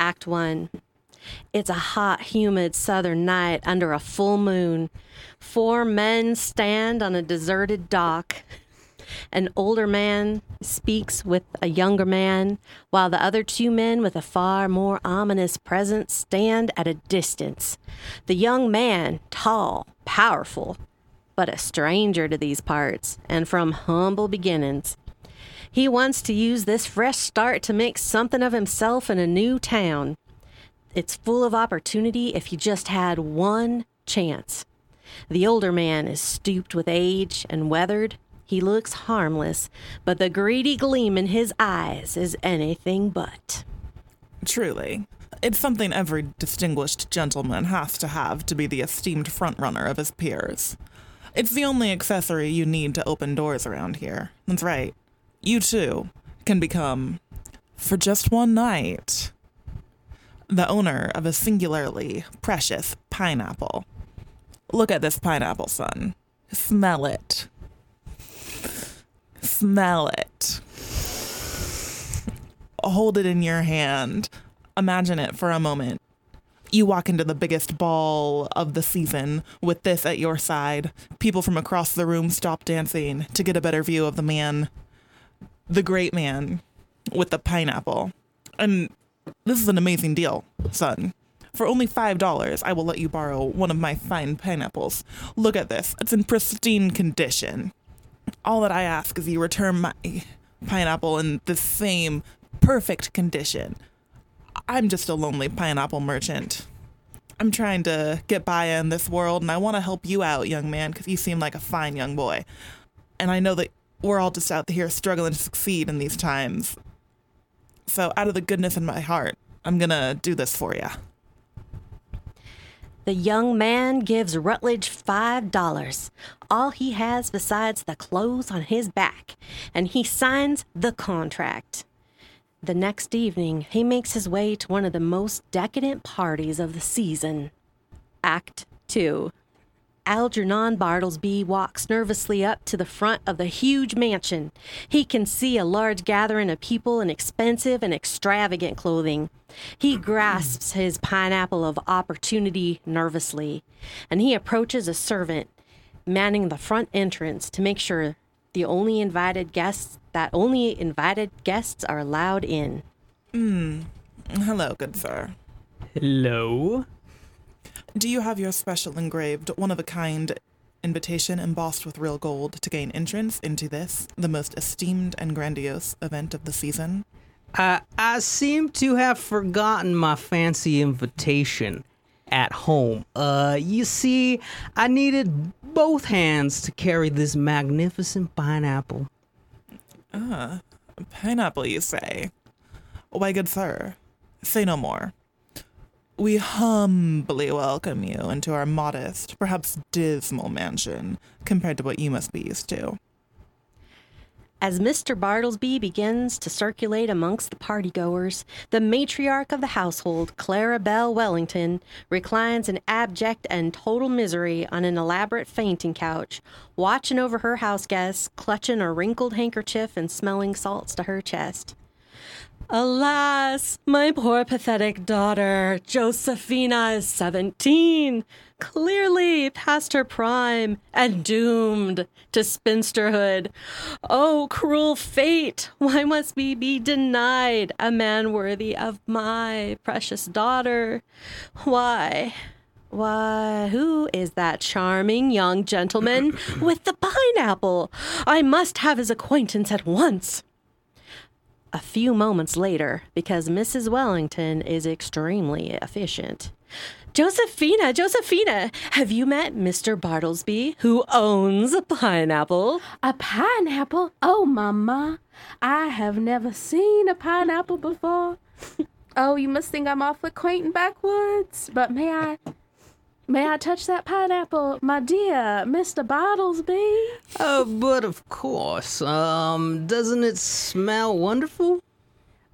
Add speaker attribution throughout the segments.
Speaker 1: Act 1. It's a hot, humid southern night under a full moon. Four men stand on a deserted dock. An older man speaks with a younger man, while the other two men with a far more ominous presence stand at a distance. The young man, tall, powerful, but a stranger to these parts, and from humble beginnings. He wants to use this fresh start to make something of himself in a new town. It's full of opportunity if you just had one chance. The older man is stooped with age and weathered. He looks harmless, but the greedy gleam in his eyes is anything but.
Speaker 2: Truly. It's something every distinguished gentleman has to have to be the esteemed frontrunner of his peers. It's the only accessory you need to open doors around here. That's right. You too can become, for just one night, the owner of a singularly precious pineapple. Look at this pineapple, son. Smell it. Smell it. Hold it in your hand. Imagine it for a moment. You walk into the biggest ball of the season with this at your side. People from across the room stop dancing to get a better view of the man, the great man with the pineapple. And this is an amazing deal, son. For only $5, I will let you borrow one of my fine pineapples. Look at this, it's in pristine condition. All that I ask is you return my pineapple in the same perfect condition. I'm just a lonely pineapple merchant. I'm trying to get by in this world, and I want to help you out, young man, because you seem like a fine young boy. And I know that we're all just out here struggling to succeed in these times. So, out of the goodness in my heart, I'm gonna do this for you.
Speaker 1: The young man gives Rutledge five dollars, all he has besides the clothes on his back, and he signs the contract. The next evening, he makes his way to one of the most decadent parties of the season. Act 2. Algernon Bartlesby walks nervously up to the front of the huge mansion. He can see a large gathering of people in expensive and extravagant clothing. He grasps his pineapple of opportunity nervously, and he approaches a servant manning the front entrance to make sure the only invited guests that only invited guests are allowed in. Hmm.
Speaker 2: Hello, good sir.
Speaker 3: Hello.
Speaker 2: Do you have your special engraved, one of a kind invitation embossed with real gold to gain entrance into this, the most esteemed and grandiose event of the season?
Speaker 3: I I seem to have forgotten my fancy invitation at home. Uh, you see, I needed both hands to carry this magnificent pineapple.
Speaker 2: Ah, Pineapple, you say? Why, good sir, say no more. We humbly welcome you into our modest, perhaps dismal mansion compared to what you must be used to.
Speaker 1: As Mr. Bartlesby begins to circulate amongst the partygoers, the matriarch of the household, Clara Bell Wellington, reclines in abject and total misery on an elaborate fainting couch, watching over her house guests, clutching a wrinkled handkerchief and smelling salts to her chest. Alas, my poor pathetic daughter, Josephina, is 17, clearly past her prime and doomed to spinsterhood. Oh, cruel fate! Why must we be denied a man worthy of my precious daughter? Why? Why, who is that charming young gentleman with the pineapple? I must have his acquaintance at once a few moments later because Mrs. Wellington is extremely efficient. Josephina, Josephina, have you met Mr. Bartlesby, who owns a pineapple?
Speaker 4: A pineapple? Oh, Mama, I have never seen a pineapple before. oh, you must think I'm awfully quaint and backwoods. But may I, may I touch that pineapple, my dear Mr. Bottlesby?
Speaker 3: Uh, but of course, um, doesn't it smell wonderful?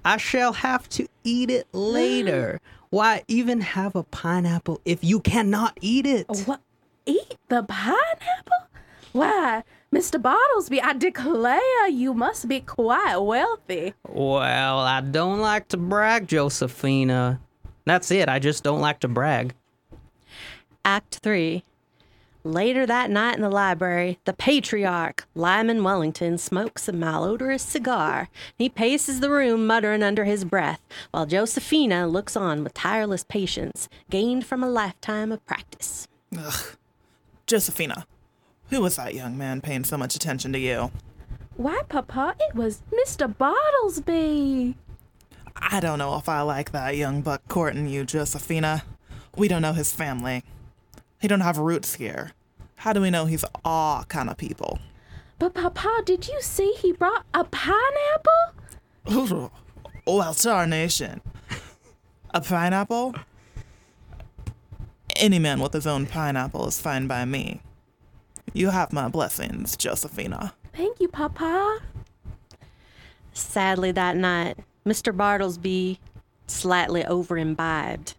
Speaker 3: I shall have to eat it later. Why even have a pineapple if you cannot eat it?
Speaker 4: What? Eat the pineapple? Why, Mr. Bottlesby, I declare you must be quite wealthy.
Speaker 3: Well, I don't like to brag, Josephina. That's it. I just don't like to brag.
Speaker 1: Act 3. Later that night in the library, the patriarch, Lyman Wellington, smokes a malodorous cigar. He paces the room, muttering under his breath, while Josephina looks on with tireless patience, gained from a lifetime of practice. Ugh.
Speaker 2: Josephina, who was that young man paying so much attention to you?
Speaker 4: Why, Papa, it was Mr. Bartlesby.
Speaker 2: I don't know if I like that young buck courting you, Josephina. We don't know his family. He don't have roots here. How do we know he's all kind of people?
Speaker 4: But, Papa, did you see he brought a pineapple?
Speaker 2: well, tarnation. A pineapple? Any man with his own pineapple is fine by me. You have my blessings, Josephina.
Speaker 4: Thank you, Papa.
Speaker 1: Sadly, that night, Mr. Bartlesby slightly over imbibed.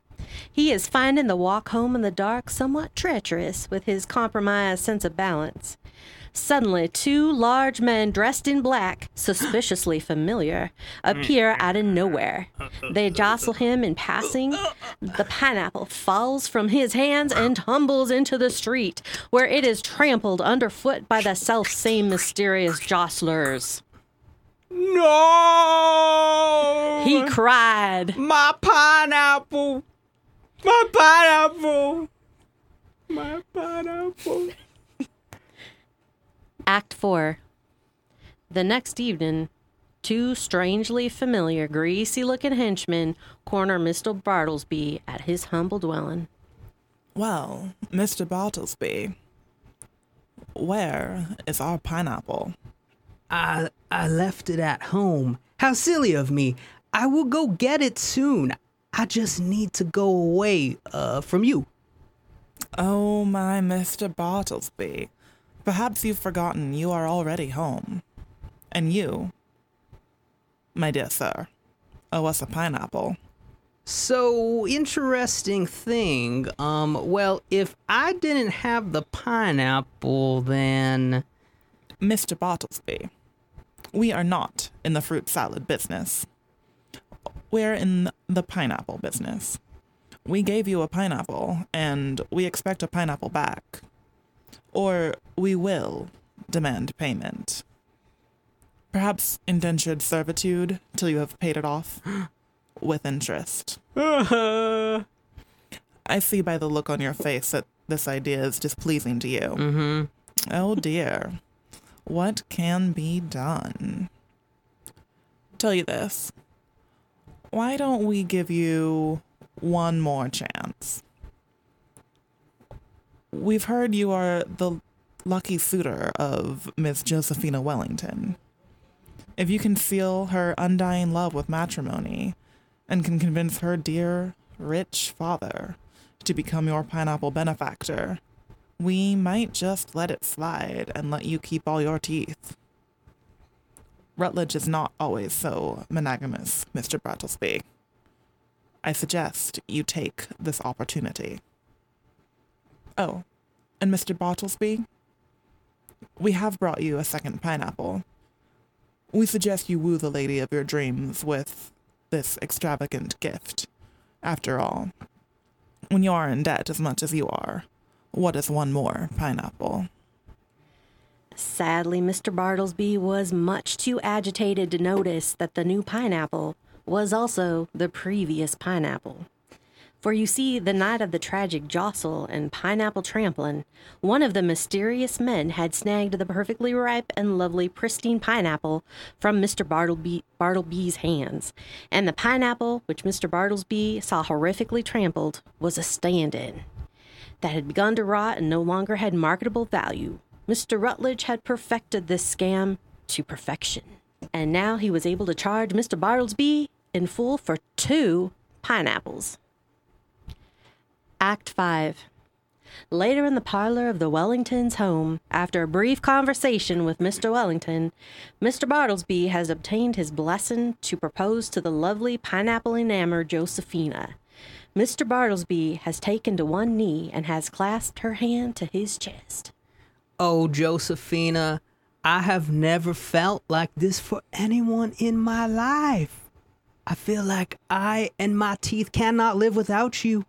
Speaker 1: He is finding the walk home in the dark somewhat treacherous with his compromised sense of balance. Suddenly, two large men dressed in black, suspiciously familiar, appear out of nowhere. They jostle him in passing. The pineapple falls from his hands and tumbles into the street, where it is trampled underfoot by the self same mysterious jostlers.
Speaker 3: No!
Speaker 1: He cried.
Speaker 3: My pineapple! My pineapple! My pineapple!
Speaker 1: Act 4. The next evening, two strangely familiar, greasy looking henchmen corner Mr. Bartlesby at his humble dwelling.
Speaker 2: Well, Mr. Bartlesby, where is our pineapple?
Speaker 3: I I left it at home. How silly of me. I will go get it soon. I just need to go away uh from you.
Speaker 2: Oh, my Mr. Bartlesby. Perhaps you've forgotten you are already home. And you, my dear sir, owe us a pineapple.
Speaker 3: So interesting thing. Um well, if I didn't have the pineapple then
Speaker 2: Mr. Bartlesby, we are not in the fruit salad business. We're in the pineapple business. We gave you a pineapple, and we expect a pineapple back. Or we will demand payment. Perhaps indentured servitude till you have paid it off with interest. I see by the look on your face that this idea is displeasing to you.
Speaker 3: mm-hmm.
Speaker 2: Oh dear. What can be done? Tell you this. Why don't we give you one more chance? We've heard you are the lucky suitor of Miss Josephina Wellington. If you can seal her undying love with matrimony and can convince her dear, rich father to become your pineapple benefactor, we might just let it slide and let you keep all your teeth. Rutledge is not always so monogamous, Mr. Bartlesby. I suggest you take this opportunity. Oh, and Mr. Bartlesby, we have brought you a second pineapple. We suggest you woo the lady of your dreams with this extravagant gift. After all, when you are in debt as much as you are, what is one more pineapple?
Speaker 1: Sadly, Mr. Bartlesby was much too agitated to notice that the new pineapple was also the previous pineapple. For you see, the night of the tragic jostle and pineapple trampling, one of the mysterious men had snagged the perfectly ripe and lovely pristine pineapple from Mr. Bartleby, Bartleby's hands, and the pineapple which Mr. Bartlesby saw horrifically trampled was a stand-in that had begun to rot and no longer had marketable value. Mr. Rutledge had perfected this scam to perfection, and now he was able to charge Mr. Bartlesby in full for two pineapples. Act 5. Later in the parlor of the Wellingtons' home, after a brief conversation with Mr. Wellington, Mr. Bartlesby has obtained his blessing to propose to the lovely pineapple enamored Josephina. Mr. Bartlesby has taken to one knee and has clasped her hand to his chest.
Speaker 3: Oh, Josephina, I have never felt like this for anyone in my life. I feel like I and my teeth cannot live without you.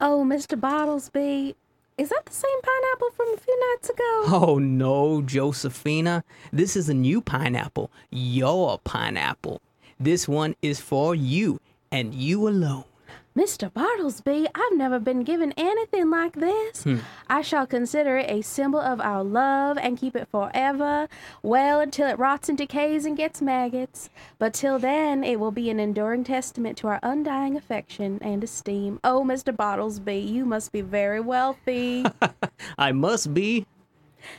Speaker 4: Oh, Mr. Bottlesby, is that the same pineapple from a few nights ago?
Speaker 3: Oh no, Josephina. This is a new pineapple. Your pineapple. This one is for you and you alone.
Speaker 4: Mr. Bartlesby, I've never been given anything like this. Hmm. I shall consider it a symbol of our love and keep it forever, well, until it rots and decays and gets maggots. But till then, it will be an enduring testament to our undying affection and esteem. Oh, Mr. Bartlesby, you must be very wealthy.
Speaker 3: I must be.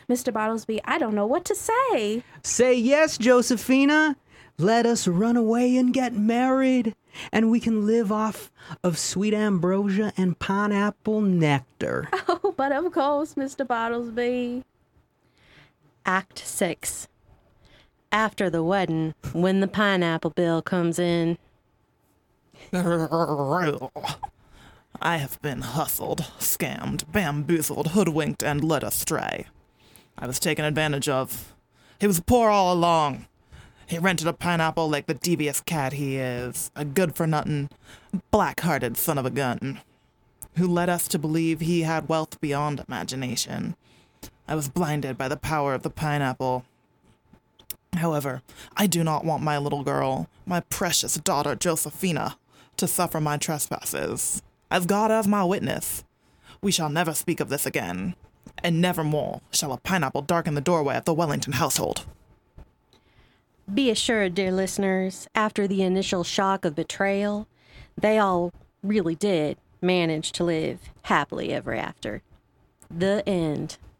Speaker 4: Mr. Bartlesby, I don't know what to say.
Speaker 3: Say yes, Josephina. Let us run away and get married, and we can live off of sweet ambrosia and pineapple nectar.
Speaker 4: Oh, but of course, Mr. Bartlesby.
Speaker 1: Act 6. After the wedding, when the pineapple bill comes in,
Speaker 2: I have been hustled, scammed, bamboozled, hoodwinked, and led astray. I was taken advantage of. He was poor all along. He rented a pineapple like the devious cat he is, a good for nothing, black hearted son of a gun, who led us to believe he had wealth beyond imagination. I was blinded by the power of the pineapple. However, I do not want my little girl, my precious daughter Josephina, to suffer my trespasses. As God as my witness, we shall never speak of this again, and never more shall a pineapple darken the doorway of the Wellington household.
Speaker 1: Be assured, dear listeners, after the initial shock of betrayal, they all really did manage to live happily ever after. The end.